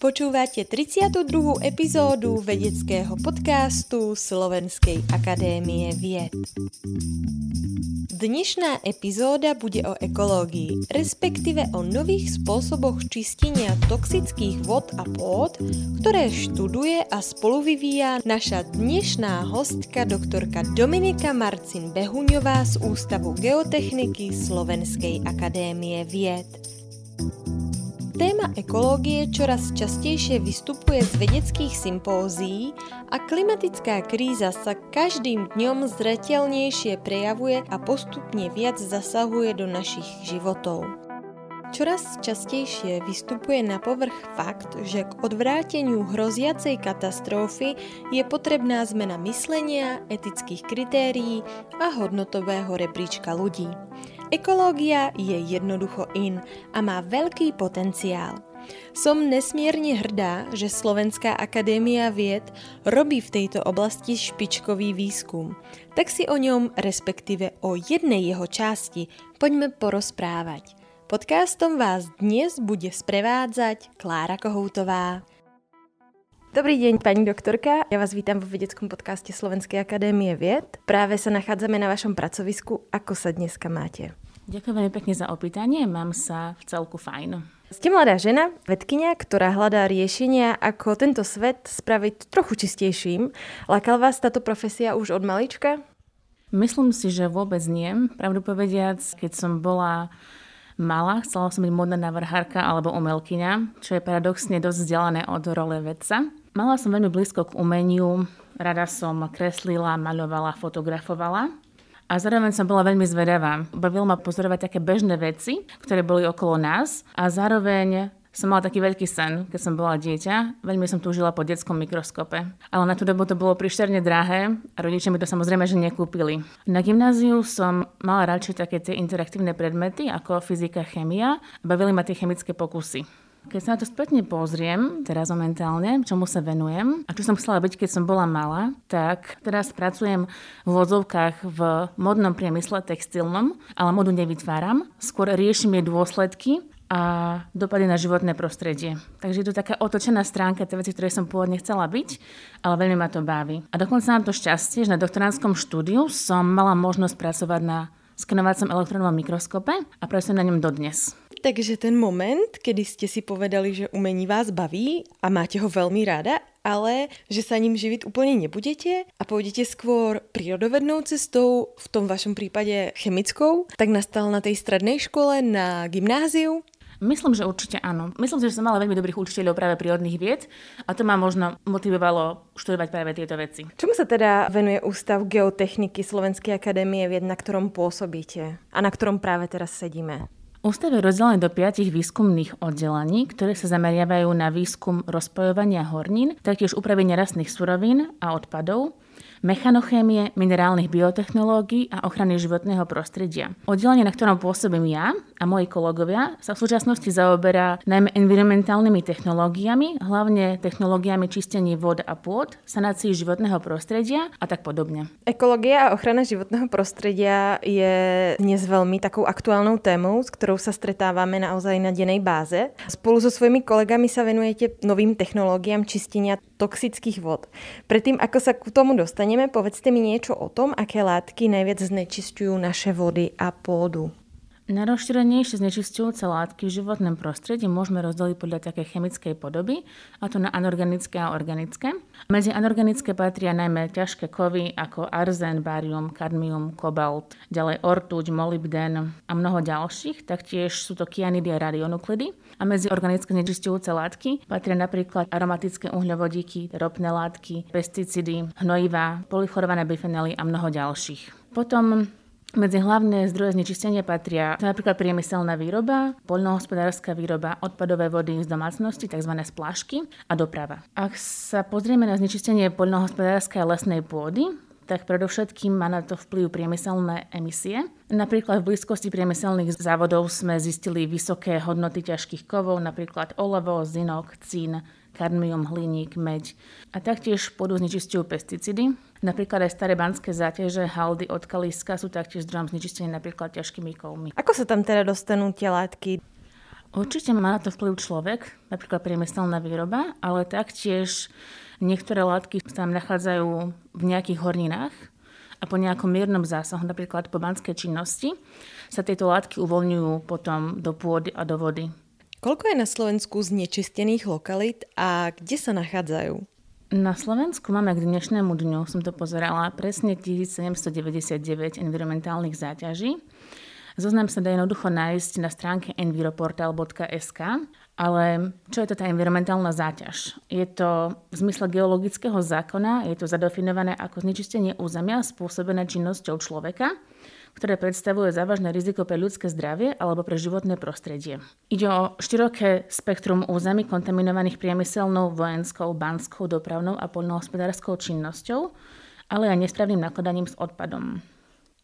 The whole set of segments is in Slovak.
Počúvate 32. epizódu vedeckého podcastu Slovenskej akadémie vied. Dnešná epizóda bude o ekológii, respektíve o nových spôsoboch čistenia toxických vod a pôd, ktoré študuje a spolu vyvíja naša dnešná hostka doktorka Dominika Marcin Behuňová z Ústavu geotechniky Slovenskej akadémie vied. Téma ekológie čoraz častejšie vystupuje z vedeckých sympózií a klimatická kríza sa každým dňom zretelnejšie prejavuje a postupne viac zasahuje do našich životov. Čoraz častejšie vystupuje na povrch fakt, že k odvráteniu hroziacej katastrofy je potrebná zmena myslenia, etických kritérií a hodnotového rebríčka ľudí. Ekológia je jednoducho in a má veľký potenciál. Som nesmierne hrdá, že Slovenská akadémia vied robí v tejto oblasti špičkový výskum. Tak si o ňom, respektíve o jednej jeho časti, poďme porozprávať. Podcastom vás dnes bude sprevádzať Klára Kohoutová. Dobrý deň, pani doktorka. Ja vás vítam vo vedeckom podcaste Slovenskej akadémie vied. Práve sa nachádzame na vašom pracovisku. Ako sa dneska máte? Ďakujem veľmi pekne za opýtanie, mám sa v celku fajn. Ste mladá žena, vedkynia, ktorá hľadá riešenia, ako tento svet spraviť trochu čistejším. Lákal vás táto profesia už od malička? Myslím si, že vôbec nie. Pravdu povediac, keď som bola malá, chcela som byť modná navrhárka alebo umelkyňa, čo je paradoxne dosť vzdialené od role vedca. Mala som veľmi blízko k umeniu, rada som kreslila, maľovala, fotografovala. A zároveň som bola veľmi zvedavá. Bavilo ma pozorovať také bežné veci, ktoré boli okolo nás a zároveň som mala taký veľký sen, keď som bola dieťa. Veľmi som túžila po detskom mikroskope. Ale na tú dobu to bolo príšterne drahé a rodičia mi to samozrejme že nekúpili. Na gymnáziu som mala radšej také tie interaktívne predmety ako fyzika, chemia. Bavili ma tie chemické pokusy. Keď sa na to spätne pozriem, teraz momentálne, čomu sa venujem a čo som chcela byť, keď som bola malá, tak teraz pracujem v vozovkách v modnom priemysle textilnom, ale modu nevytváram. Skôr riešim jej dôsledky a dopady na životné prostredie. Takže je to taká otočená stránka, tie veci, ktoré som pôvodne chcela byť, ale veľmi ma to baví. A dokonca mám to šťastie, že na doktoránskom štúdiu som mala možnosť pracovať na skenovacom elektronovom mikroskope a pracujem na ňom dodnes. Takže ten moment, kedy ste si povedali, že umení vás baví a máte ho veľmi rada, ale že sa ním živiť úplne nebudete a pôjdete skôr prírodovednou cestou, v tom vašom prípade chemickou, tak nastal na tej strednej škole, na gymnáziu? Myslím, že určite áno. Myslím si, že som mala veľmi dobrých učiteľov práve prírodných vied a to ma možno motivovalo študovať práve tieto veci. Čomu sa teda venuje Ústav geotechniky Slovenskej akadémie vied, na ktorom pôsobíte a na ktorom práve teraz sedíme? Ústav je rozdelený do piatich výskumných oddelení, ktoré sa zameriavajú na výskum rozpojovania hornín, taktiež úpravy nerastných surovín a odpadov, mechanochémie, minerálnych biotechnológií a ochrany životného prostredia. Oddelenie, na ktorom pôsobím ja a moji kolegovia, sa v súčasnosti zaoberá najmä environmentálnymi technológiami, hlavne technológiami čistení vod a pôd, sanácii životného prostredia a tak podobne. Ekológia a ochrana životného prostredia je dnes veľmi takou aktuálnou témou, s ktorou sa stretávame naozaj na dennej báze. Spolu so svojimi kolegami sa venujete novým technológiám čistenia toxických vod. Predtým, ako sa k tomu dostane, dostaneme, povedzte mi niečo o tom, aké látky najviac znečistujú naše vody a pôdu. Najrozšírenejšie znečistujúce látky v životnom prostredí môžeme rozdeliť podľa také chemickej podoby, a to na anorganické a organické. Medzi anorganické patria najmä ťažké kovy ako arzén, barium, kadmium, kobalt, ďalej ortuť, molybden a mnoho ďalších, taktiež sú to kianidy a radionuklidy. A medzi organické znečistujúce látky patria napríklad aromatické uhľovodíky, ropné látky, pesticidy, hnojivá, polychlorované bifenely a mnoho ďalších. Potom medzi hlavné zdroje znečistenia patria napríklad priemyselná výroba, poľnohospodárska výroba, odpadové vody z domácnosti, tzv. splášky a doprava. Ak sa pozrieme na znečistenie poľnohospodárskej a lesnej pôdy, tak predovšetkým má na to vplyv priemyselné emisie. Napríklad v blízkosti priemyselných závodov sme zistili vysoké hodnoty ťažkých kovov, napríklad olevo, zinok, cín, kadmium, hliník, meď. A taktiež pôdu znečistujú pesticídy. Napríklad aj staré banské záťaže, haldy od kaliska sú taktiež zdrojom znečistenia napríklad ťažkými kovmi. Ako sa tam teda dostanú tie látky? Určite má na to vplyv človek, napríklad priemyselná výroba, ale taktiež niektoré látky sa tam nachádzajú v nejakých horninách a po nejakom miernom zásahu, napríklad po banskej činnosti, sa tieto látky uvoľňujú potom do pôdy a do vody. Koľko je na Slovensku znečistených lokalít a kde sa nachádzajú? Na Slovensku máme k dnešnému dňu, som to pozerala, presne 1799 environmentálnych záťaží. Zoznam sa dá jednoducho nájsť na stránke enviroportal.sk, ale čo je to tá environmentálna záťaž? Je to v zmysle geologického zákona, je to zadefinované ako znečistenie územia spôsobené činnosťou človeka, ktoré predstavuje závažné riziko pre ľudské zdravie alebo pre životné prostredie. Ide o široké spektrum území kontaminovaných priemyselnou, vojenskou, banskou, dopravnou a poľnohospodárskou činnosťou, ale aj nesprávnym nakladaním s odpadom.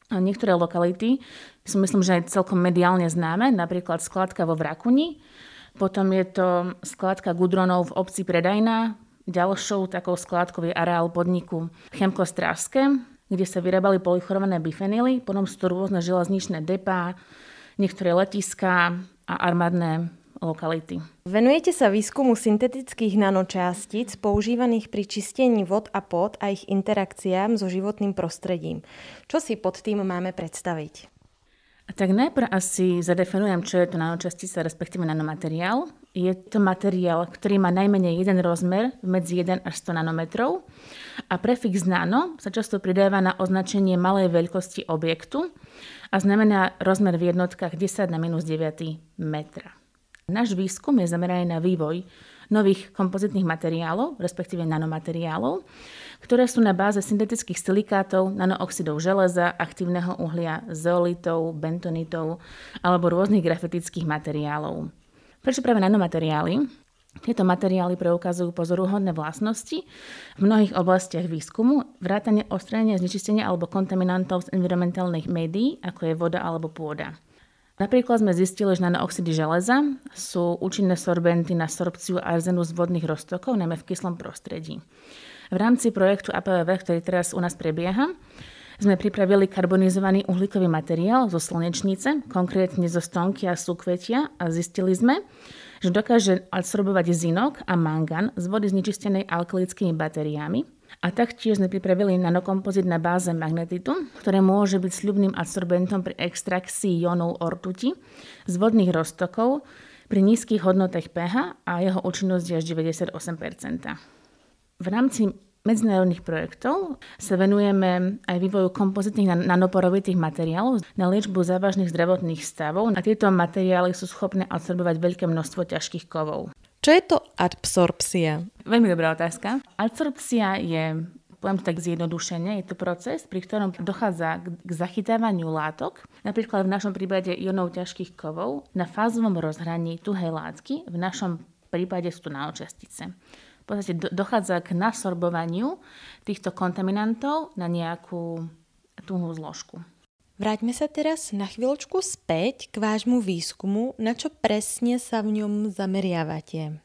Niektoré lokality sú myslím, že aj celkom mediálne známe, napríklad skladka vo Vrakuni, potom je to skladka Gudronov v obci Predajná, ďalšou takou skladkou je areál podniku Chemko Stráske, kde sa vyrábali polychlorované bifenily, potom sú to rôzne železničné depá, niektoré letiská a armádne lokality. Venujete sa výskumu syntetických nanočástic používaných pri čistení vod a pod a ich interakciám so životným prostredím. Čo si pod tým máme predstaviť? Tak najprv asi zadefinujem, čo je to nanočastica, respektíve nanomateriál. Je to materiál, ktorý má najmenej jeden rozmer medzi 1 až 100 nanometrov a prefix nano sa často pridáva na označenie malej veľkosti objektu a znamená rozmer v jednotkách 10 na minus 9 metra. Náš výskum je zameraný na vývoj nových kompozitných materiálov, respektíve nanomateriálov, ktoré sú na báze syntetických silikátov, nanooxidov železa, aktívneho uhlia, zeolitov, bentonitov alebo rôznych grafitických materiálov. Prečo práve nanomateriály? Tieto materiály preukazujú pozoruhodné vlastnosti v mnohých oblastiach výskumu, vrátane odstranenia, znečistenia alebo kontaminantov z environmentálnych médií, ako je voda alebo pôda. Napríklad sme zistili, že nanooxidy železa sú účinné sorbenty na sorpciu arzenu z vodných roztokov, najmä v kyslom prostredí. V rámci projektu APVV, ktorý teraz u nás prebieha, sme pripravili karbonizovaný uhlíkový materiál zo slnečnice, konkrétne zo stonky a súkvetia a zistili sme, že dokáže adsorbovať zinok a mangan z vody znečistenej alkalickými batériami a taktiež sme pripravili nanokompozit na báze magnetitu, ktoré môže byť sľubným adsorbentom pri extrakcii ionov ortuti z vodných roztokov pri nízkych hodnotách pH a jeho účinnosť je až 98% V rámci medzinárodných projektov sa venujeme aj vývoju kompozitných nanoporovitých materiálov na liečbu závažných zdravotných stavov a tieto materiály sú schopné absorbovať veľké množstvo ťažkých kovov. Čo je to absorpcia? Veľmi dobrá otázka. Absorpcia je poviem tak zjednodušene, je to proces, pri ktorom dochádza k zachytávaniu látok, napríklad v našom prípade ionov ťažkých kovov, na fázovom rozhraní tuhej látky, v našom prípade sú to nanočastice. V podstate dochádza k nasorbovaniu týchto kontaminantov na nejakú tuhú zložku. Vráťme sa teraz na chvíľočku späť k vášmu výskumu. Na čo presne sa v ňom zameriavate?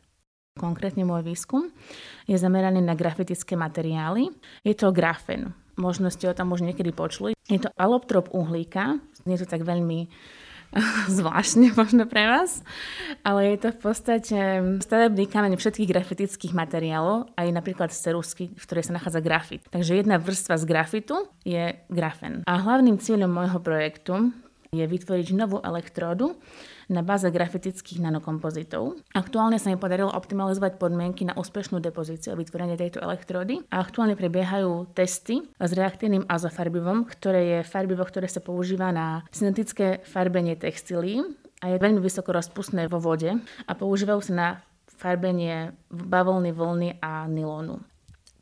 Konkrétne môj výskum je zameraný na grafitické materiály. Je to grafen. Možno ste o tom už niekedy počuli. Je to aloptrop uhlíka. Nie je to tak veľmi zvláštne možno pre vás, ale je to v podstate stavebný kameň všetkých grafitických materiálov, aj napríklad z cerusky, v ktorej sa nachádza grafit. Takže jedna vrstva z grafitu je grafen. A hlavným cieľom môjho projektu je vytvoriť novú elektródu, na báze grafitických nanokompozitov. Aktuálne sa mi podarilo optimalizovať podmienky na úspešnú depozíciu a vytvorenie tejto elektródy a aktuálne prebiehajú testy s reaktívnym azofarbivom, ktoré je farbivo, ktoré sa používa na syntetické farbenie textilí a je veľmi vysoko rozpustné vo vode a používajú sa na farbenie bavlny, vlny a nylónu.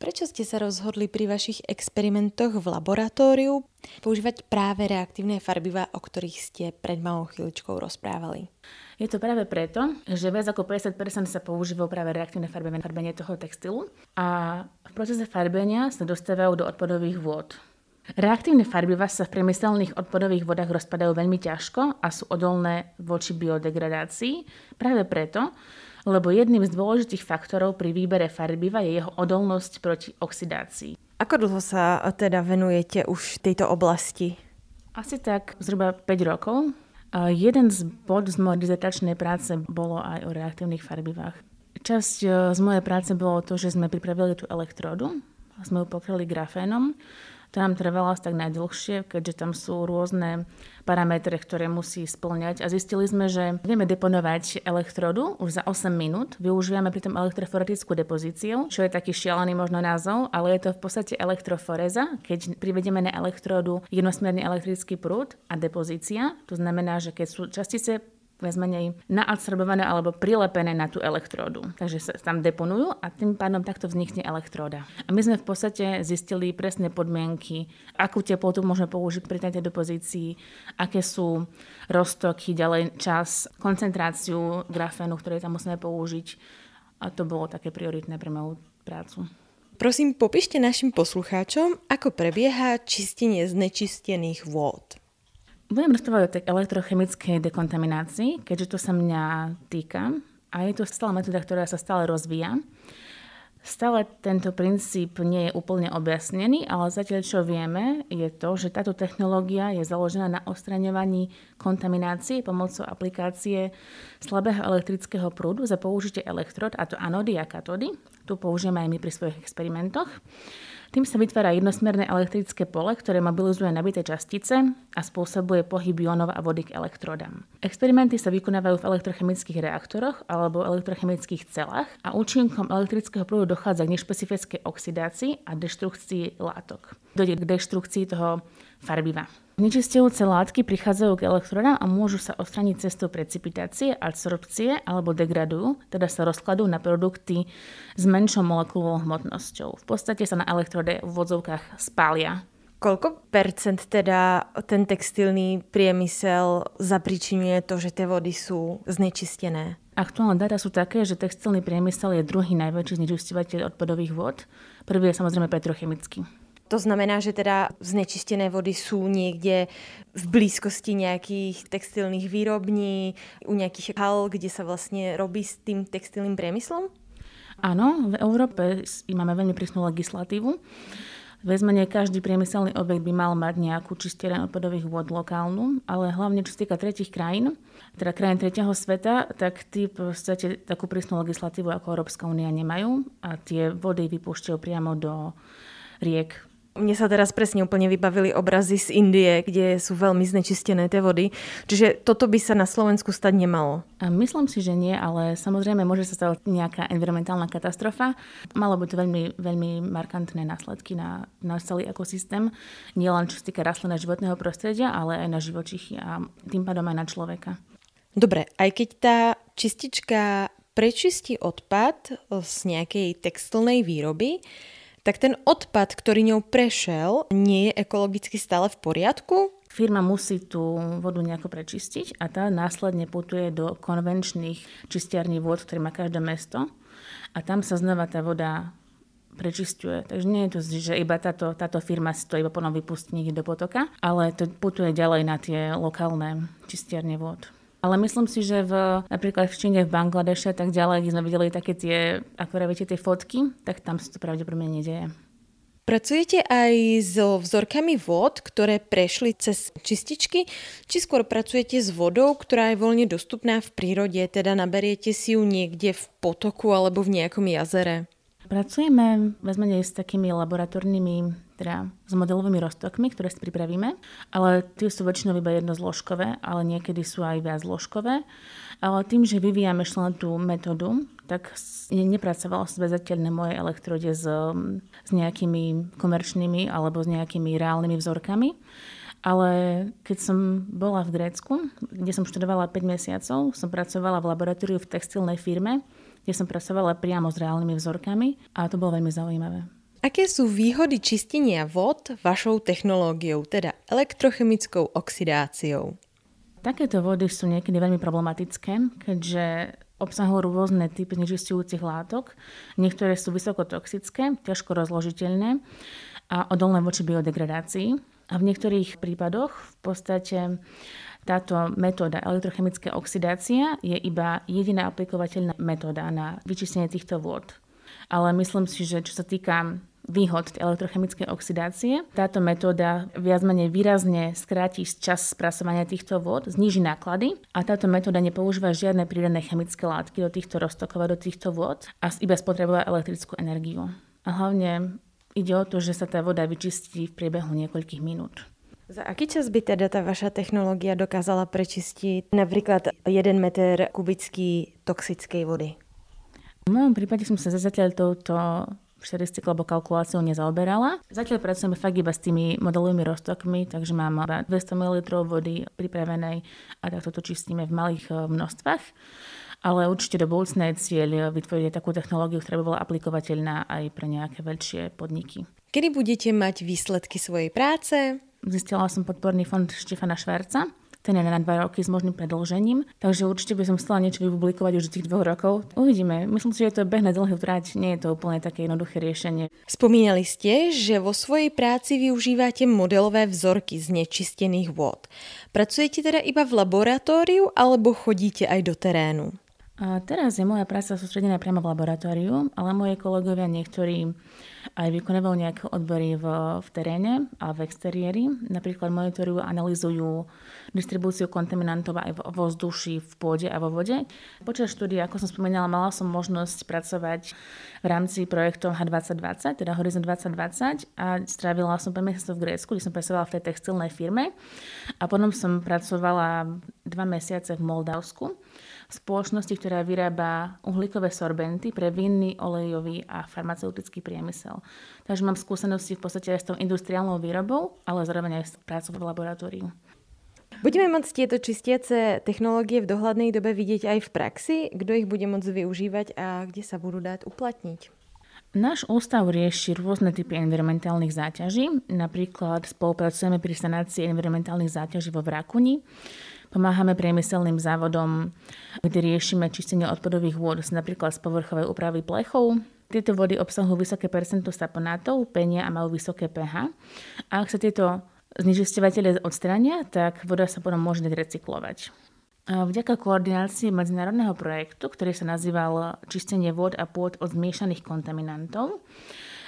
Prečo ste sa rozhodli pri vašich experimentoch v laboratóriu používať práve reaktívne farbiva, o ktorých ste pred malou chvíľočkou rozprávali? Je to práve preto, že viac ako 50% sa používajú práve reaktívne farbenie, farbenie toho textilu a v procese farbenia sa dostávajú do odpadových vôd. Reaktívne farbiva sa v priemyselných odpadových vodách rozpadajú veľmi ťažko a sú odolné voči biodegradácii. Práve preto, lebo jedným z dôležitých faktorov pri výbere farbiva je jeho odolnosť proti oxidácii. Ako dlho sa teda venujete už tejto oblasti? Asi tak zhruba 5 rokov. Jeden z bod z mojej dizertačnej práce bolo aj o reaktívnych farbivách. Časť e, z mojej práce bolo to, že sme pripravili tú elektródu, sme ju pokryli grafénom to nám trvalo asi tak najdlhšie, keďže tam sú rôzne parametre, ktoré musí splňať. A zistili sme, že vieme deponovať elektrodu už za 8 minút. Využívame pritom elektroforetickú depozíciu, čo je taký šialený možno názov, ale je to v podstate elektroforeza, keď privedieme na elektródu jednosmierny elektrický prúd a depozícia. To znamená, že keď sú častice viac menej naadsorbované alebo prilepené na tú elektródu. Takže sa tam deponujú a tým pádom takto vznikne elektróda. A my sme v podstate zistili presné podmienky, akú teplotu môžeme použiť pri tejto depozícii, aké sú roztoky, ďalej čas, koncentráciu grafénu, ktoré tam musíme použiť. A to bolo také prioritné pre moju prácu. Prosím, popíšte našim poslucháčom, ako prebieha čistenie znečistených vôd. Budem rozprávať o tej elektrochemickej dekontaminácii, keďže to sa mňa týka a je to stále metóda, ktorá sa stále rozvíja. Stále tento princíp nie je úplne objasnený, ale zatiaľ čo vieme je to, že táto technológia je založená na ostraňovaní kontaminácie pomocou aplikácie slabého elektrického prúdu za použitie elektrod, a to anody a katody. Tu použijeme aj my pri svojich experimentoch. Tým sa vytvára jednosmerné elektrické pole, ktoré mobilizuje nabité častice a spôsobuje pohyb ionov a vody k elektrodám. Experimenty sa vykonávajú v elektrochemických reaktoroch alebo elektrochemických celách a účinkom elektrického prúdu dochádza k nešpecifickej oxidácii a deštrukcii látok. Dojde k deštrukcii toho farbiva. Nečistujúce látky prichádzajú k elektrodám a môžu sa odstraniť cestou precipitácie, adsorpcie alebo degradujú, teda sa rozkladú na produkty s menšou molekulovou hmotnosťou. V podstate sa na elektrode v vodzovkách spália. Koľko percent teda ten textilný priemysel zapričinuje to, že tie vody sú znečistené? Aktuálne dáta sú také, že textilný priemysel je druhý najväčší znečistovateľ odpadových vod. Prvý je samozrejme petrochemický. To znamená, že teda znečistené vody sú niekde v blízkosti nejakých textilných výrobní, u nejakých hal, kde sa vlastne robí s tým textilným priemyslom? Áno, v Európe máme veľmi prísnu legislatívu. Vezme nie každý priemyselný objekt by mal mať nejakú čistiareň odpadových vod lokálnu, ale hlavne čo sa týka tretich krajín, teda krajín tretieho sveta, tak tí v podstate takú prísnu legislatívu ako Európska únia nemajú a tie vody vypúšťajú priamo do riek mne sa teraz presne úplne vybavili obrazy z Indie, kde sú veľmi znečistené tie vody. Čiže toto by sa na Slovensku stať nemalo. Myslím si, že nie, ale samozrejme môže sa stať nejaká environmentálna katastrofa. Malo by to veľmi, veľmi markantné následky na náš celý ekosystém. Nie len čo sa týka rastlina životného prostredia, ale aj na živočichy a tým pádom aj na človeka. Dobre, aj keď tá čistička prečistí odpad z nejakej textilnej výroby, tak ten odpad, ktorý ňou prešiel, nie je ekologicky stále v poriadku? Firma musí tú vodu nejako prečistiť a tá následne putuje do konvenčných čistiarní vod, ktoré má každé mesto. A tam sa znova tá voda prečistuje. Takže nie je to, že iba táto, táto firma si to iba potom vypustí niekde do potoka, ale to putuje ďalej na tie lokálne čistiarne vod. Ale myslím si, že v, napríklad v Číne, v Bangladeše a tak ďalej, kde sme videli také tie, ako viete, tie fotky, tak tam sa to pravdepodobne nedieje. Pracujete aj so vzorkami vod, ktoré prešli cez čističky, či skôr pracujete s vodou, ktorá je voľne dostupná v prírode, teda naberiete si ju niekde v potoku alebo v nejakom jazere? Pracujeme vezmene s takými laboratórnymi, teda s modelovými roztokmi, ktoré si pripravíme, ale tie sú väčšinou iba jednozložkové, ale niekedy sú aj viac zložkové. Ale tým, že vyvíjame len tú metódu, tak nepracovalo sa zatiaľ na mojej elektrode s, s nejakými komerčnými alebo s nejakými reálnymi vzorkami. Ale keď som bola v Grécku, kde som študovala 5 mesiacov, som pracovala v laboratóriu v textilnej firme, kde som pracovala priamo s reálnymi vzorkami a to bolo veľmi zaujímavé. Aké sú výhody čistenia vod vašou technológiou, teda elektrochemickou oxidáciou? Takéto vody sú niekedy veľmi problematické, keďže obsahujú rôzne typy znečistujúcich látok. Niektoré sú vysokotoxické, ťažko rozložiteľné a odolné voči biodegradácii. A v niektorých prípadoch v podstate táto metóda elektrochemická oxidácia je iba jediná aplikovateľná metóda na vyčistenie týchto vôd. Ale myslím si, že čo sa týka výhod elektrochemickej oxidácie. Táto metóda viac menej výrazne skráti čas spracovania týchto vod, zniží náklady a táto metóda nepoužíva žiadne prírodné chemické látky do týchto roztokov do týchto vod a iba spotrebuje elektrickú energiu. A hlavne ide o to, že sa tá voda vyčistí v priebehu niekoľkých minút. Za aký čas by teda tá vaša technológia dokázala prečistiť napríklad 1 meter kubický toxickej vody? V mojom prípade som sa zatiaľ touto štatistikou alebo kalkuláciou nezaoberala. Zatiaľ pracujeme fakt iba s tými modelovými roztokmi, takže mám 200 ml vody pripravenej a takto to čistíme v malých eh, množstvách. Ale určite do budúcna je cieľ vytvoriť takú technológiu, ktorá by bola aplikovateľná aj pre nejaké väčšie podniky. Kedy budete mať výsledky svojej práce? Zistila som podporný fond Štefana Šverca, ten je na dva roky s možným predlžením, takže určite by som chcela niečo vypublikovať už z tých dvoch rokov. Uvidíme. Myslím si, že to je beh na dlhú trať, nie je to úplne také jednoduché riešenie. Spomínali ste, že vo svojej práci využívate modelové vzorky z nečistených vôd. Pracujete teda iba v laboratóriu alebo chodíte aj do terénu? A teraz je moja práca sústredená priamo v laboratóriu, ale moje kolegovia niektorí aj vykonávajú nejaké odbory v, v teréne a v exteriéri. Napríklad monitorujú analizujú distribúciu kontaminantov aj v vzduši, v pôde a vo vode. Počas štúdie, ako som spomínala, mala som možnosť pracovať v rámci projektov H2020, teda Horizon 2020 a strávila som 5 mesiacov v Grécku, kde som pracovala v tej textilnej firme a potom som pracovala dva mesiace v Moldavsku spoločnosti, ktorá vyrába uhlíkové sorbenty pre vinný, olejový a farmaceutický priemysel. Takže mám skúsenosti v podstate aj s tou industriálnou výrobou, ale zároveň aj s prácou v laboratóriu. Budeme môcť tieto čistiace technológie v dohľadnej dobe vidieť aj v praxi? Kto ich bude môcť využívať a kde sa budú dať uplatniť? Náš ústav rieši rôzne typy environmentálnych záťaží. Napríklad spolupracujeme pri sanácii environmentálnych záťaží vo Vrakuni. Pomáhame priemyselným závodom, kde riešime čistenie odpadových vôd, napríklad z povrchovej úpravy plechov. Tieto vody obsahujú vysoké percento saponátov, penia a majú vysoké pH. A ak sa tieto znečistovateľe odstrania, tak voda sa potom môže recyklovať. Vďaka koordinácii medzinárodného projektu, ktorý sa nazýval Čistenie vôd a pôd od zmiešaných kontaminantov,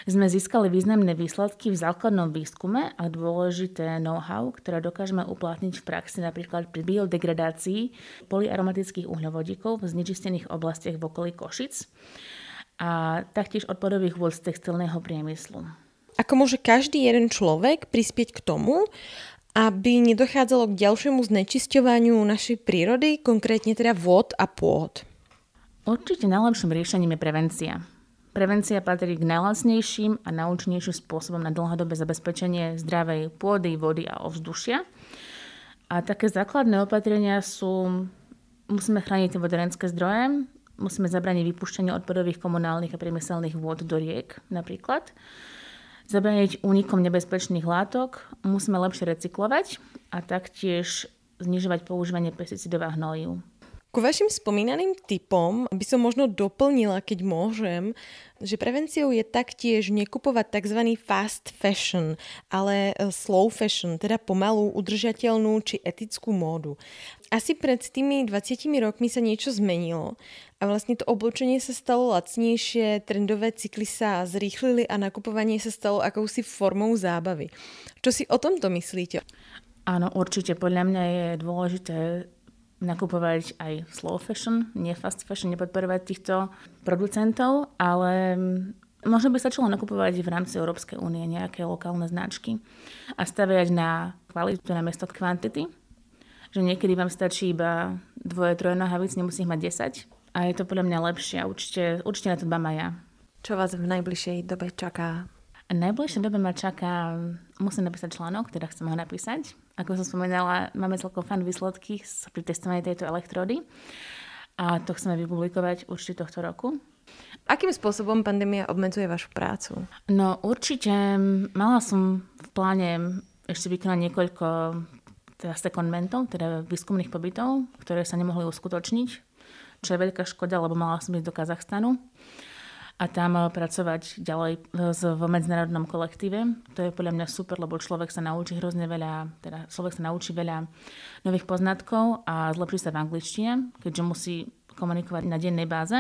sme získali významné výsledky v základnom výskume a dôležité know-how, ktoré dokážeme uplatniť v praxi napríklad pri biodegradácii polyaromatických uhľovodíkov v znečistených oblastiach v okolí Košic a taktiež odpadových vôd z textilného priemyslu. Ako môže každý jeden človek prispieť k tomu, aby nedochádzalo k ďalšiemu znečisťovaniu našej prírody, konkrétne teda vod a pôd? Určite najlepším riešením je prevencia. Prevencia patrí k najlasnejším a najúčinnejším spôsobom na dlhodobé zabezpečenie zdravej pôdy, vody a ovzdušia. A také základné opatrenia sú, musíme chrániť vodorenské zdroje, musíme zabraniť vypúšťanie odpadových komunálnych a priemyselných vôd do riek napríklad, zabraniť únikom nebezpečných látok, musíme lepšie recyklovať a taktiež znižovať používanie pesticidov a hnojív. Ku vašim spomínaným typom by som možno doplnila, keď môžem, že prevenciou je taktiež nekupovať tzv. fast fashion, ale e, slow fashion, teda pomalú, udržateľnú či etickú módu. Asi pred tými 20 rokmi sa niečo zmenilo a vlastne to oblečenie sa stalo lacnejšie, trendové cykly sa zrýchlili a nakupovanie sa stalo akousi formou zábavy. Čo si o tomto myslíte? Áno, určite. Podľa mňa je dôležité nakupovať aj slow fashion, nie fast fashion, nepodporovať týchto producentov, ale možno by stačilo nakupovať v rámci Európskej únie nejaké lokálne značky a staviať na kvalitu na miesto kvantity. Že niekedy vám stačí iba dvoje, troje nohavíc, nemusí ich mať 10. A je to podľa mňa lepšie a určite, určite na to dbám aj ja. Čo vás v najbližšej dobe čaká? V najbližšej dobe ma čaká, musím napísať článok, teda chcem ho napísať ako som spomínala, máme celkom fan výsledky pri testovaní tejto elektrody a to chceme vypublikovať určite tohto roku. Akým spôsobom pandémia obmedzuje vašu prácu? No určite mala som v pláne ešte vykonať niekoľko teda sekundmentov, teda výskumných pobytov, ktoré sa nemohli uskutočniť, čo je veľká škoda, lebo mala som ísť do Kazachstanu a tam eh, pracovať ďalej eh, v medzinárodnom kolektíve. To je podľa mňa super, lebo človek sa naučí hrozne veľa, teda človek sa naučí veľa nových poznatkov a zlepší sa v angličtine, keďže musí komunikovať na dennej báze.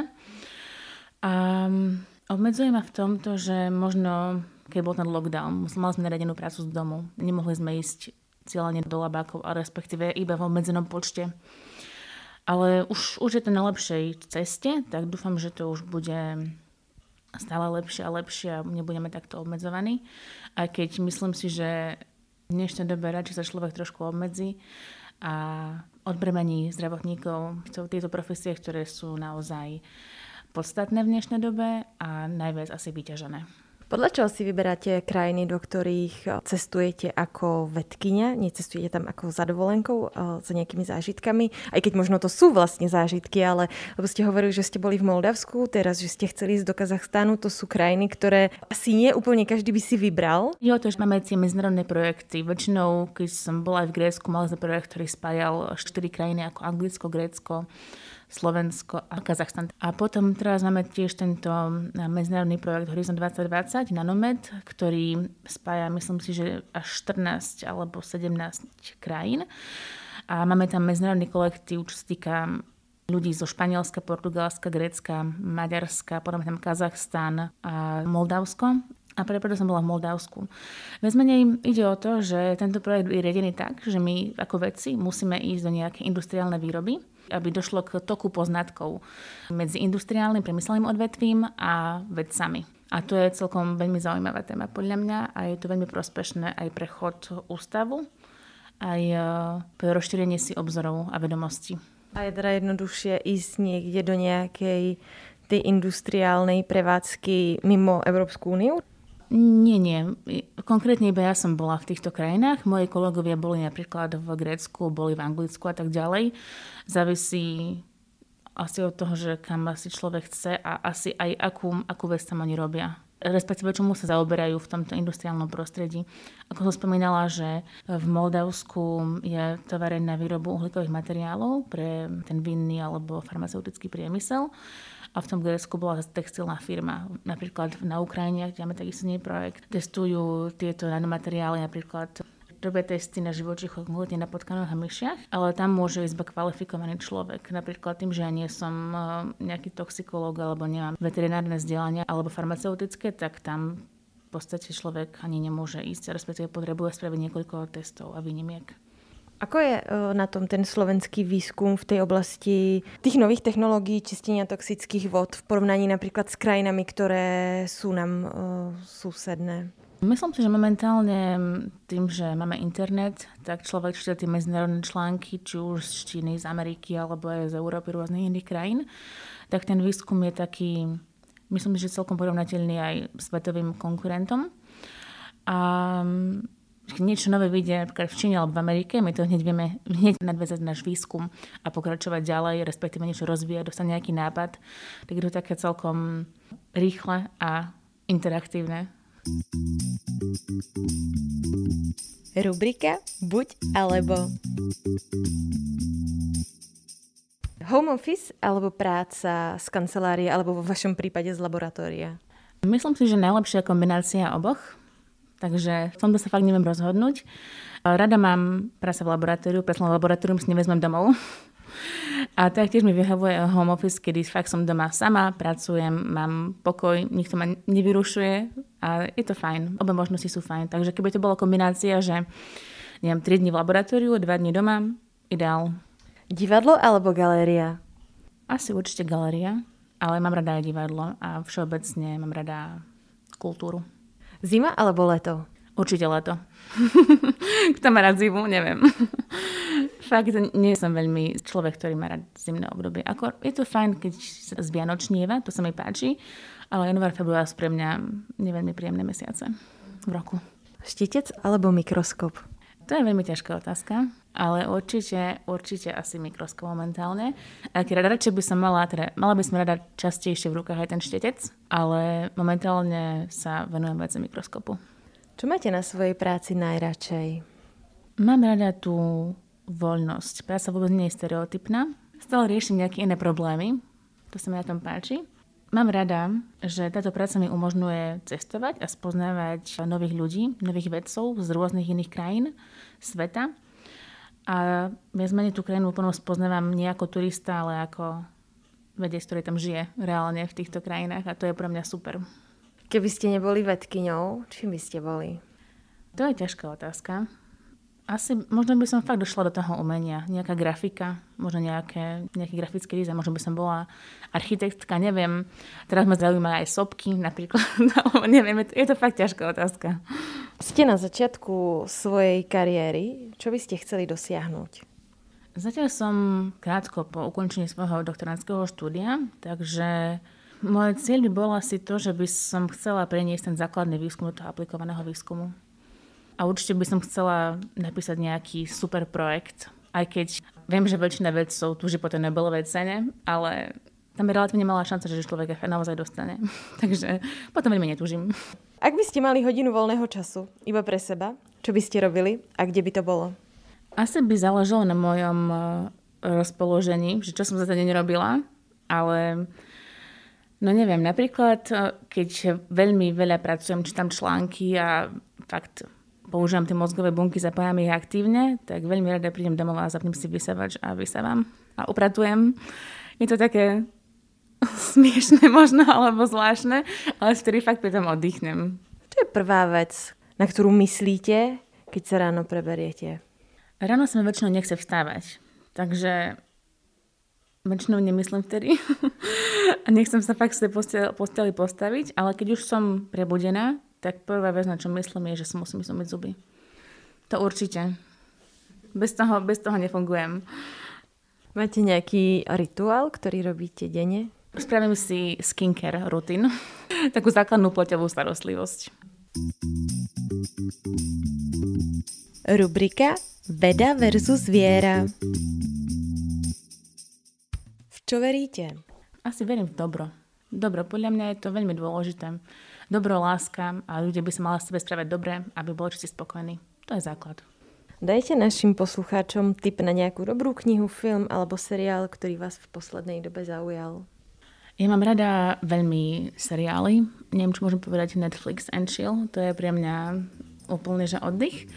A mm, obmedzuje ma v tomto, že možno keď bol ten lockdown. Mali sme naradenú prácu z domu. Nemohli sme ísť cieľene do labákov, a respektíve iba v obmedzenom počte. Ale už, už je to na lepšej ceste, tak dúfam, že to už bude stále lepšie a lepšie a nebudeme takto obmedzovaní. Aj keď myslím si, že v dnešnej dobe radšej sa človek trošku obmedzí a odbremení zdravotníkov v tieto profesie, ktoré sú naozaj podstatné v dnešnej dobe a najviac asi vyťažené. Podľa čoho si vyberáte krajiny, do ktorých cestujete ako vedkynia? Necestujete tam ako za dovolenkou, za nejakými zážitkami? Aj keď možno to sú vlastne zážitky, ale lebo ste hovorili, že ste boli v Moldavsku, teraz, že ste chceli ísť do Kazachstánu, to sú krajiny, ktoré asi nie úplne každý by si vybral. Jo, to, že máme tie medzinárodné projekty. Väčšinou, keď som bola aj v Grécku, mali sme projekt, ktorý spájal štyri krajiny ako Anglicko, Grécko, Slovensko a Kazachstan. A potom teraz máme tiež tento medzinárodný projekt Horizon 2020, Nanomed, ktorý spája, myslím si, že až 14 alebo 17 krajín. A máme tam medzinárodný kolektív, čo sa týka ľudí zo Španielska, Portugalska, Grécka, Maďarska, potom tam Kazachstan a Moldavsko. A preto som bola v Moldavsku. Viac ide o to, že tento projekt je riadený tak, že my ako vedci musíme ísť do nejaké industriálnej výroby aby došlo k toku poznatkov medzi industriálnym priemyselným odvetvím a vedcami. A to je celkom veľmi zaujímavá téma podľa mňa a je to veľmi prospešné aj pre chod ústavu, aj e, pre rozšírenie si obzorov a vedomostí. A je teda jednoduchšie ísť niekde do nejakej tej industriálnej prevádzky mimo Európsku úniu? Nie, nie. Konkrétne iba ja som bola v týchto krajinách. Moji kolegovia boli napríklad v Grécku, boli v Anglicku a tak ďalej. Závisí asi od toho, že kam asi človek chce a asi aj akú, akú vec tam oni robia respektíve čomu sa zaoberajú v tomto industriálnom prostredí. Ako som spomínala, že v Moldavsku je tovareň na výrobu uhlíkových materiálov pre ten vinný alebo farmaceutický priemysel a v tom Grécku bola textilná firma. Napríklad na Ukrajine, kde máme takisto nie projekt, testujú tieto nanomateriály, napríklad robia testy na živočíchoch, konkrétne na potkanoch a myšiach, ale tam môže ísť iba kvalifikovaný človek. Napríklad tým, že ja nie som eh, nejaký toxikológ alebo nemám veterinárne vzdelanie alebo farmaceutické, tak tam v podstate človek ani nemôže ísť, respektíve potrebuje spraviť niekoľko testov a výnimiek. Ako je e, na tom ten slovenský výskum v tej oblasti tých nových technológií čistenia toxických vod v porovnaní napríklad s krajinami, ktoré sú nám uh, susedné? Myslím si, že momentálne tým, že máme internet, tak človek číta tie medzinárodné články, či už z Číny, z Ameriky alebo aj z Európy, rôznych iných krajín, tak ten výskum je taký, myslím si, že celkom porovnateľný aj svetovým konkurentom. A niečo nové vyjde napríklad v Číne alebo v Amerike, my to hneď vieme hneď nadväzať náš výskum a pokračovať ďalej, respektíve niečo rozvíjať, dostať nejaký nápad. Tak je to také celkom rýchle a interaktívne. Rubrika Buď alebo. Home office alebo práca z kancelárie alebo vo vašom prípade z laboratória? Myslím si, že najlepšia kombinácia oboch Takže v tomto sa fakt neviem rozhodnúť. Rada mám práca v laboratóriu, pretože laboratórium si nevezmem domov. A taktiež mi vyhovuje home office, kedy fakt som doma sama, pracujem, mám pokoj, nikto ma nevyrušuje a je to fajn. Obe možnosti sú fajn. Takže keby to bola kombinácia, že neviem, 3 dní v laboratóriu, 2 dní doma, ideál. Divadlo alebo galéria? Asi určite galéria, ale mám rada aj divadlo a všeobecne mám rada kultúru. Zima alebo leto? Určite leto. Kto má rád zimu, neviem. Fakt, nie som veľmi človek, ktorý má rád zimné obdobie. Ako, je to fajn, keď sa zvianočnieva, to sa mi páči, ale január, február sú pre mňa neveľmi príjemné mesiace v roku. Štítec alebo mikroskop? To je veľmi ťažká otázka, ale určite, určite asi mikroskop momentálne. A keď radšej by som mala, teda mala by som rada častejšie v rukách aj ten štetec, ale momentálne sa venujem veci mikroskopu. Čo máte na svojej práci najradšej? Mám rada tú voľnosť. Práca vôbec nie je stereotypná. Stále riešim nejaké iné problémy. To sa mi na tom páči. Mám rada, že táto práca mi umožňuje cestovať a spoznávať nových ľudí, nových vedcov z rôznych iných krajín sveta. A viac menej tú krajinu úplne spoznávam nie ako turista, ale ako vedec, ktorý tam žije reálne v týchto krajinách a to je pre mňa super. Keby ste neboli vedkyňou, čím by ste boli? To je ťažká otázka. Asi možno by som fakt došla do toho umenia. Nejaká grafika, možno nejaké, nejaký grafický dizajn, možno by som bola architektka, neviem. Teraz ma zaujíma aj sopky napríklad, no, neviem, je to fakt ťažká otázka. Ste na začiatku svojej kariéry, čo by ste chceli dosiahnuť? Zatiaľ som krátko po ukončení svojho doktorantského štúdia, takže môj cieľ by bol asi to, že by som chcela preniesť ten základný výskum do toho aplikovaného výskumu. A určite by som chcela napísať nejaký super projekt, aj keď viem, že väčšina vedcov túži po tej Nobelovej cene, ale tam je relatívne malá šanca, že človek naozaj dostane. Takže potom veľmi netúžim. Ak by ste mali hodinu voľného času iba pre seba, čo by ste robili a kde by to bolo? Asi by záležalo na mojom eh, rozpoložení, že čo som za ten deň robila, ale no neviem, napríklad eh, keď veľmi veľa pracujem, čítam články a fakt používam tie mozgové bunky, zapájam ich aktívne, tak veľmi rada prídem domov a zapnem si vysavač a vysávam a upratujem. Je to také smiešne možno, alebo zvláštne, ale vtedy fakt pritom oddychnem. To je prvá vec, na ktorú myslíte, keď sa ráno preberiete. Ráno sa mi väčšinou nechce vstávať, takže väčšinou nemyslím vtedy a nechcem sa fakt z tej posteli postaviť, ale keď už som prebudená, tak prvá vec, na čo myslím, je, že si musím umyť zuby. To určite. Bez toho, bez toho nefungujem. Máte nejaký rituál, ktorý robíte denne? Spravím si skincare rutin. Takú základnú pleťovú starostlivosť. Rubrika Veda versus viera. V čo veríte? Asi verím v dobro. Dobro, podľa mňa je to veľmi dôležité dobro, láska a ľudia by sa mali sebe správať dobre, aby boli všetci spokojní. To je základ. Dajte našim poslucháčom tip na nejakú dobrú knihu, film alebo seriál, ktorý vás v poslednej dobe zaujal. Ja mám rada veľmi seriály. Neviem, čo môžem povedať Netflix and chill. To je pre mňa úplne že oddych.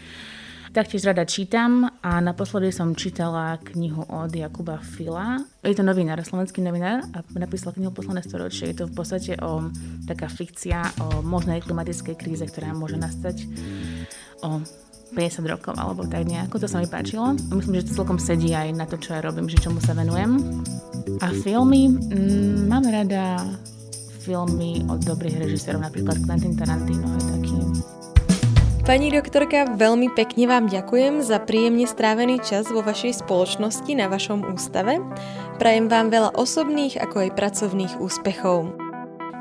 Taktiež rada čítam a naposledy som čítala knihu od Jakuba Fila. Je to novinár, slovenský novinár a napísal knihu Posledné storočie. Je to v podstate o taká fikcia o možnej klimatickej kríze, ktorá môže nastať o 50 rokov alebo tak nejako. To sa mi páčilo. Myslím, že to celkom sedí aj na to, čo ja robím, že čomu sa venujem. A filmy, mm, mám rada filmy od dobrých režisérov, napríklad Quentin Tarantino je taký Pani doktorka, veľmi pekne vám ďakujem za príjemne strávený čas vo vašej spoločnosti na vašom ústave. Prajem vám veľa osobných ako aj pracovných úspechov.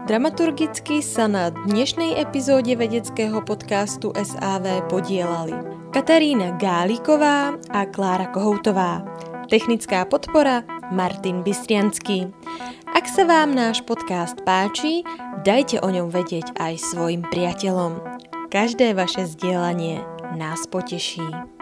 Dramaturgicky sa na dnešnej epizóde vedeckého podcastu SAV podielali Katarína Gáliková a Klára Kohoutová. Technická podpora Martin Bystrianský. Ak sa vám náš podcast páči, dajte o ňom vedieť aj svojim priateľom. Každé vaše zdieľanie nás poteší.